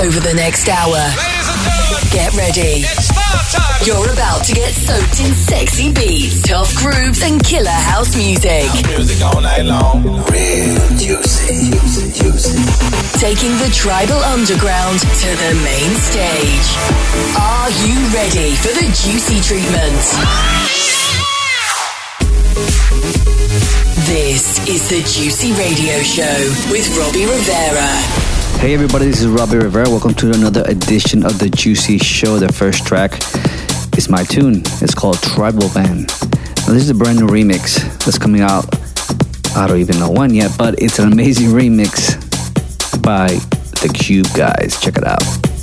over the next hour. Get ready. You're about to get soaked in sexy beats, tough grooves, and killer house music. Music all night long. Real juicy, juicy, juicy. Taking the tribal underground to the main stage. Are you ready for the juicy treatment? This is the Juicy Radio Show with Robbie Rivera. Hey everybody, this is Robbie Rivera. Welcome to another edition of the Juicy Show. The first track is my tune. It's called Tribal Band. Now, this is a brand new remix that's coming out. I don't even know when yet, but it's an amazing remix by the Cube guys. Check it out.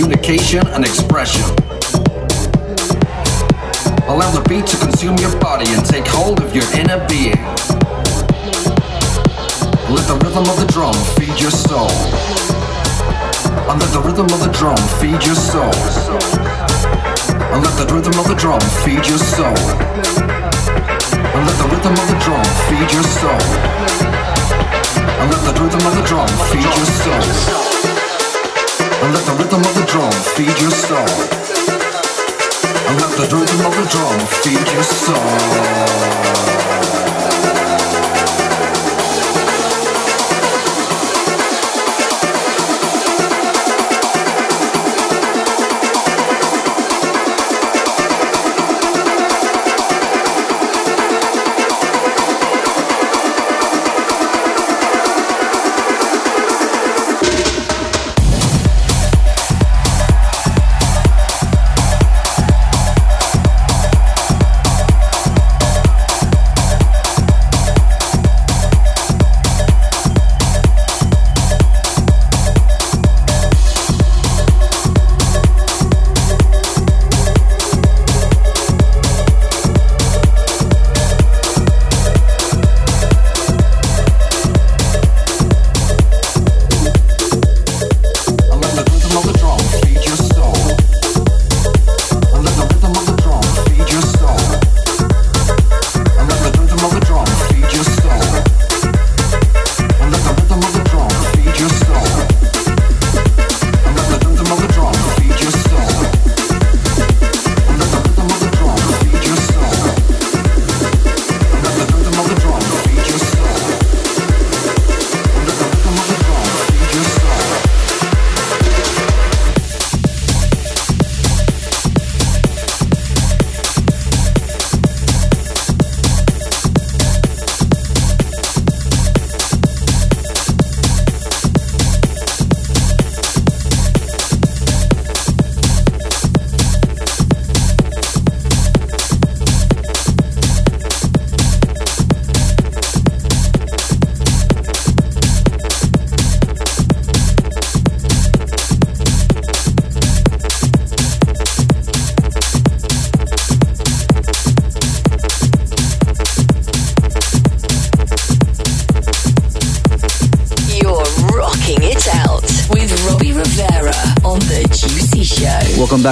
communication, and expression. Allow the beat to consume your body and take hold of your inner being. Let the rhythm of the drum feed your soul. And let the rhythm of the drum feed your soul. And let the rhythm of the drum feed your soul. And let the rhythm of the drum feed your soul. And let the rhythm of the drum feed your soul. And let the rhythm of the drum feed your soul. And let the rhythm of the drum feed your soul.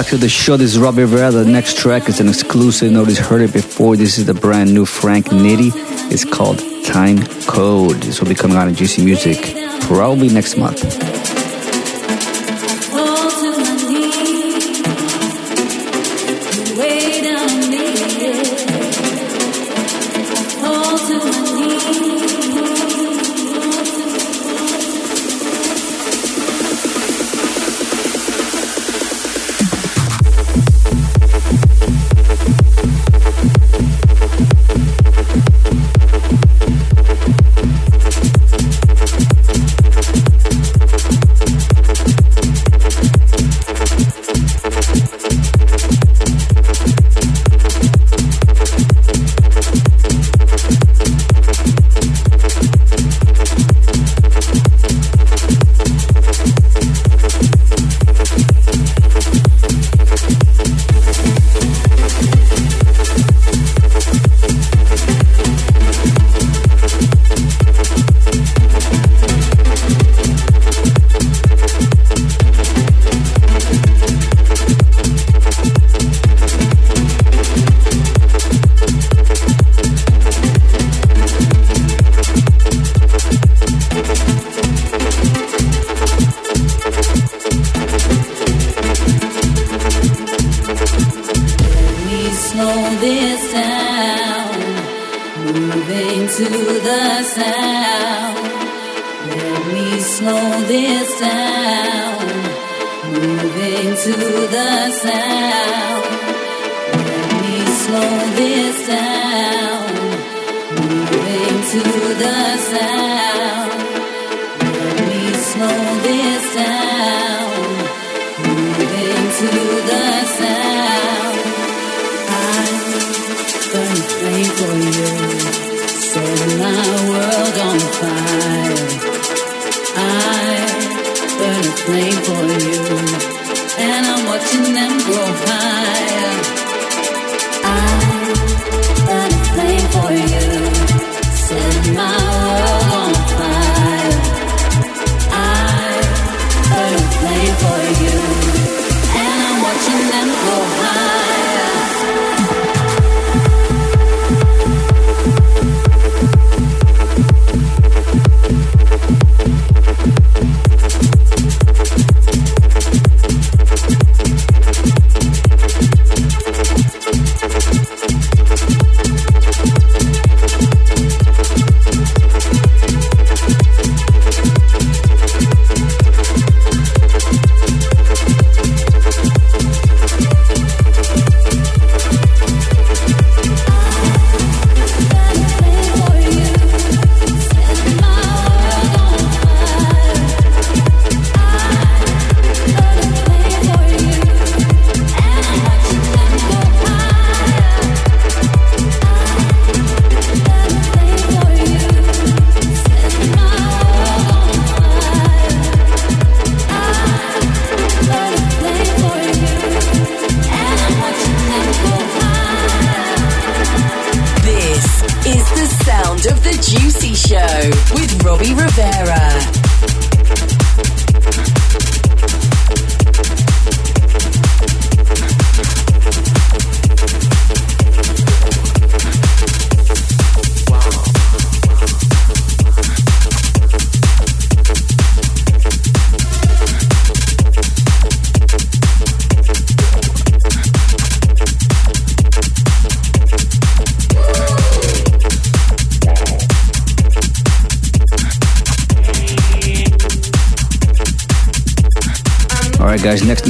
To the show. This is Robbie Rivera. The next track is an exclusive. Nobody's heard it before. This is the brand new Frank Nitti. It's called Time Code. This will be coming out in Juicy Music probably next month.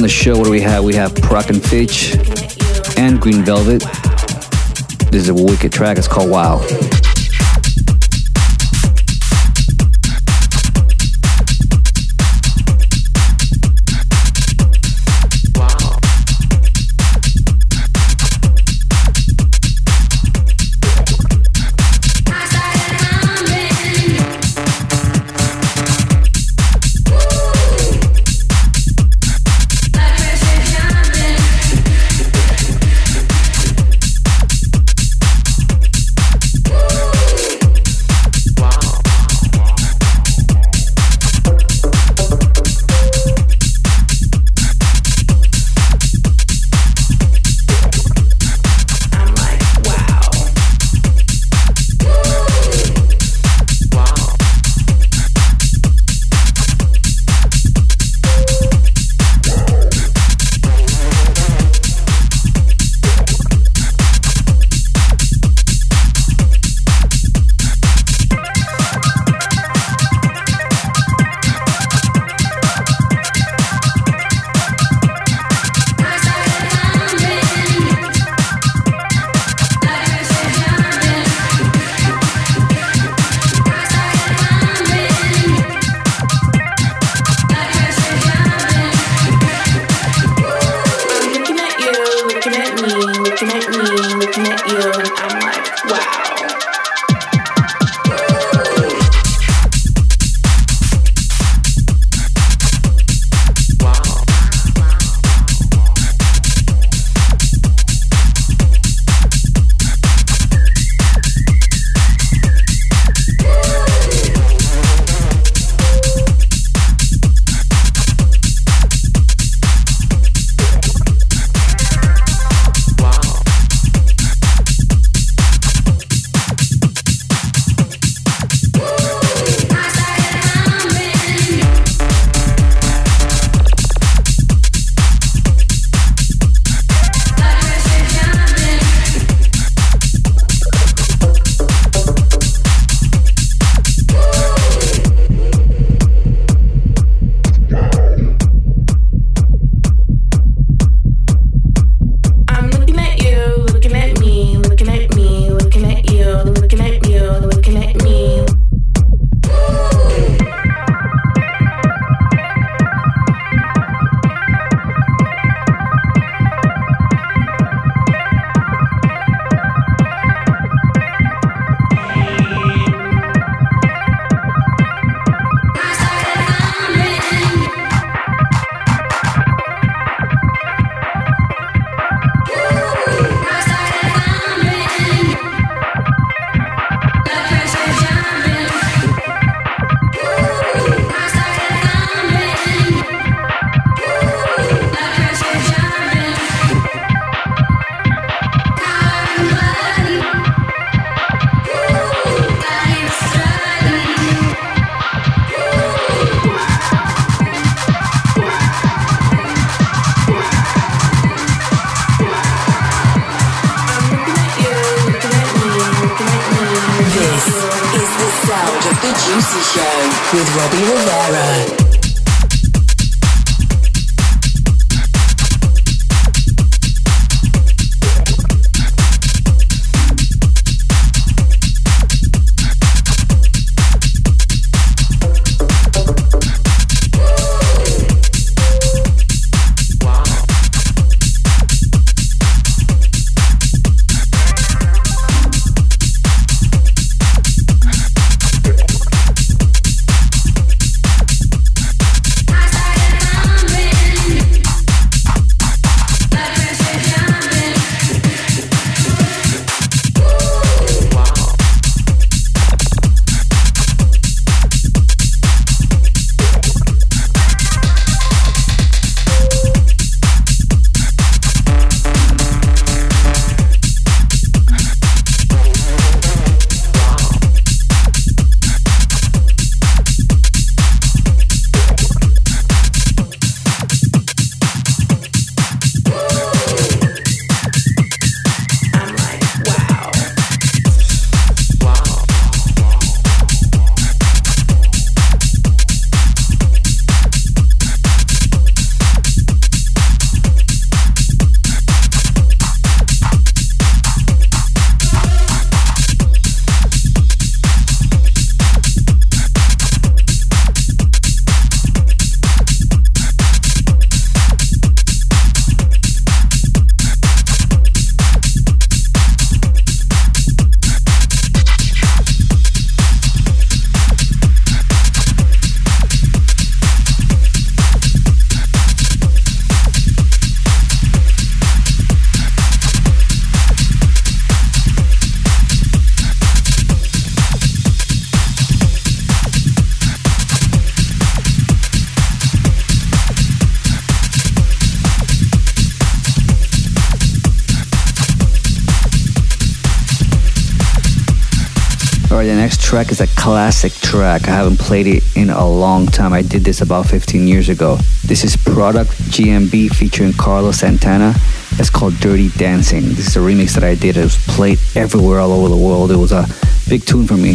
On the show, what do we have? We have Prok and Fitch and Green Velvet. This is a wicked track. It's called Wow. Track is a classic track. I haven't played it in a long time. I did this about 15 years ago. This is Product G&B featuring Carlos Santana. It's called Dirty Dancing. This is a remix that I did. It was played everywhere all over the world. It was a big tune for me.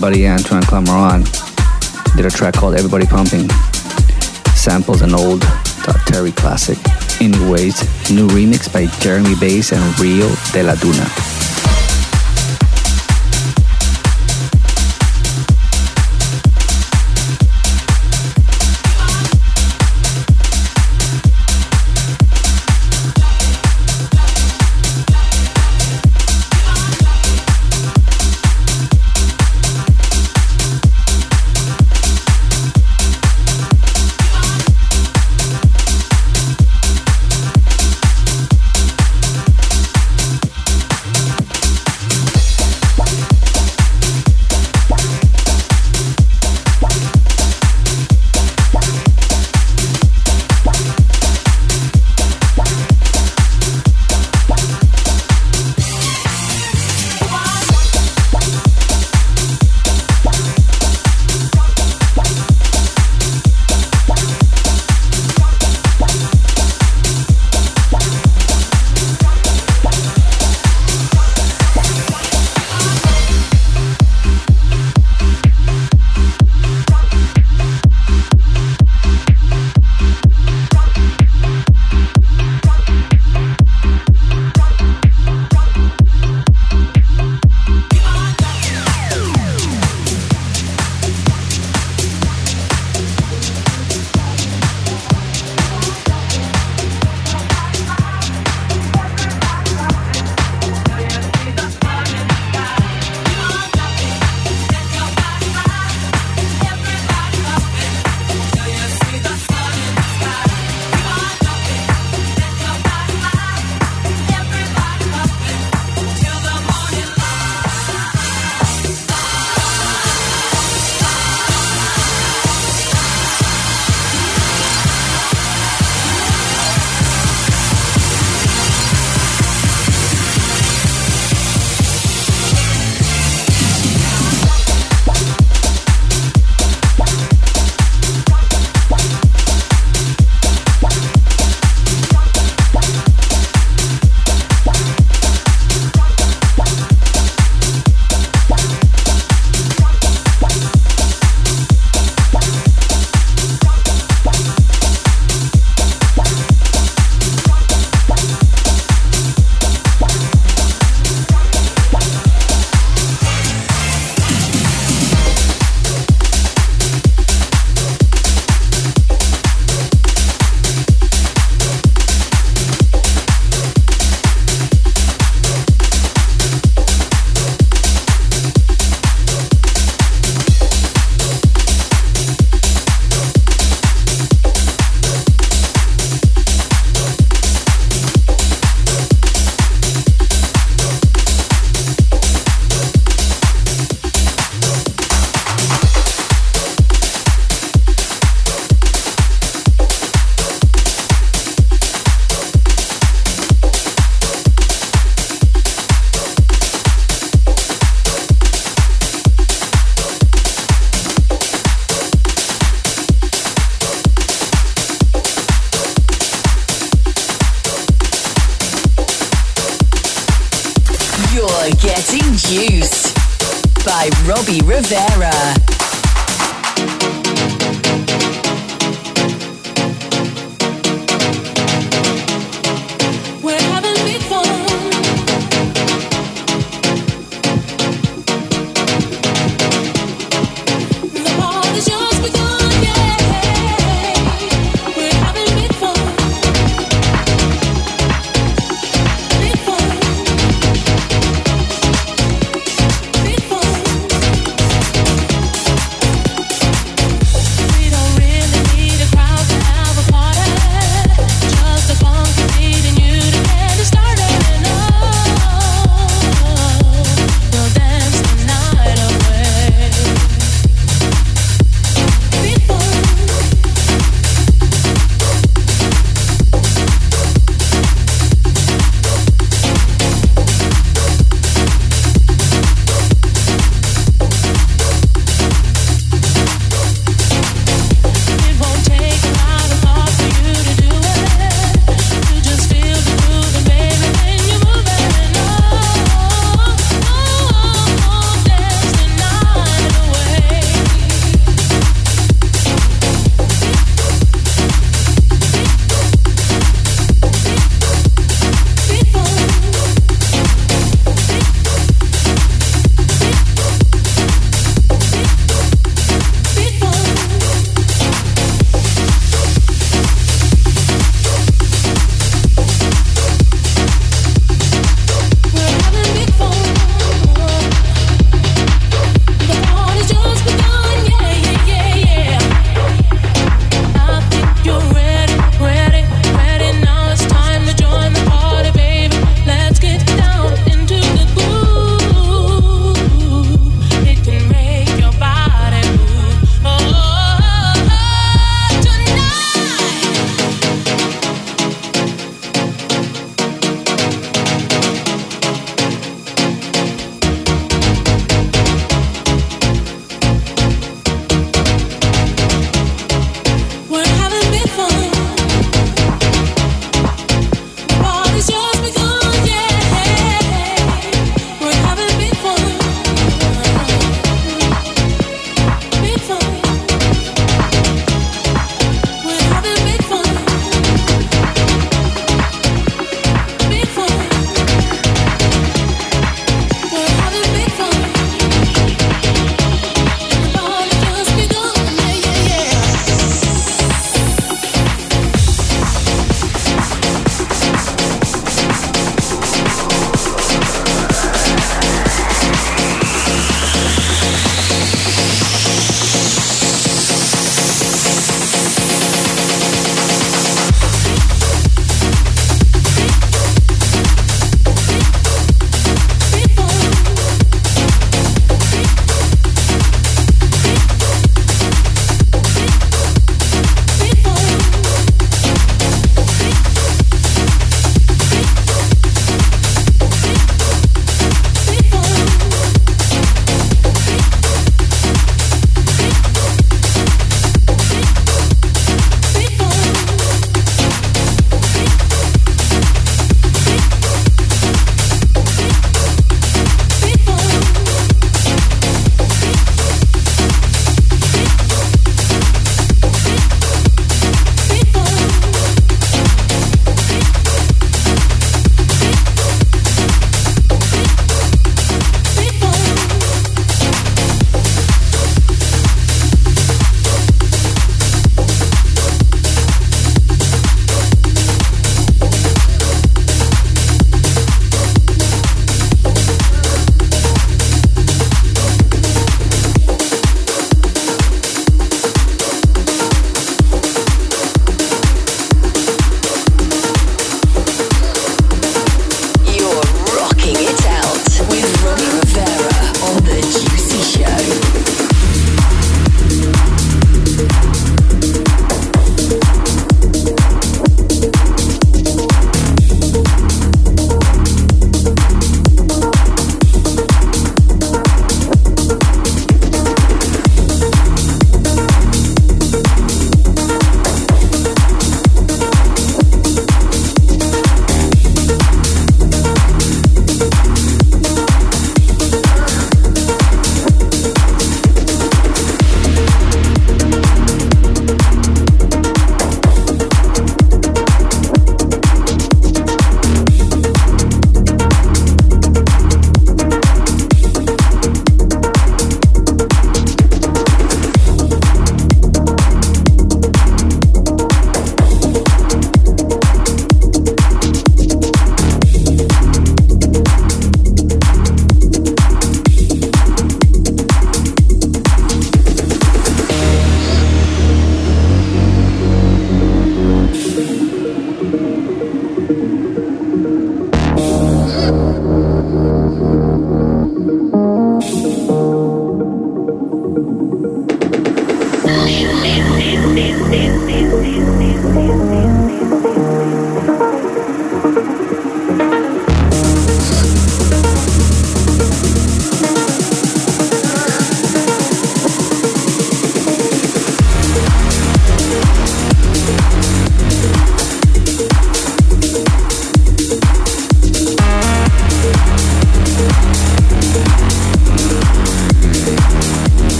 Buddy Antoine Clamaran did a track called Everybody Pumping. Samples an old uh, Terry classic. Anyways, new remix by Jeremy Bass and Rio de la Duna.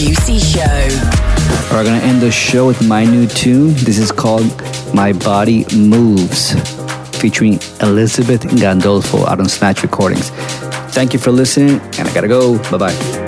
Show We're to end the show with my new tune. This is called My Body Moves, featuring Elizabeth Gandolfo out on Snatch Recordings. Thank you for listening, and I gotta go. Bye bye.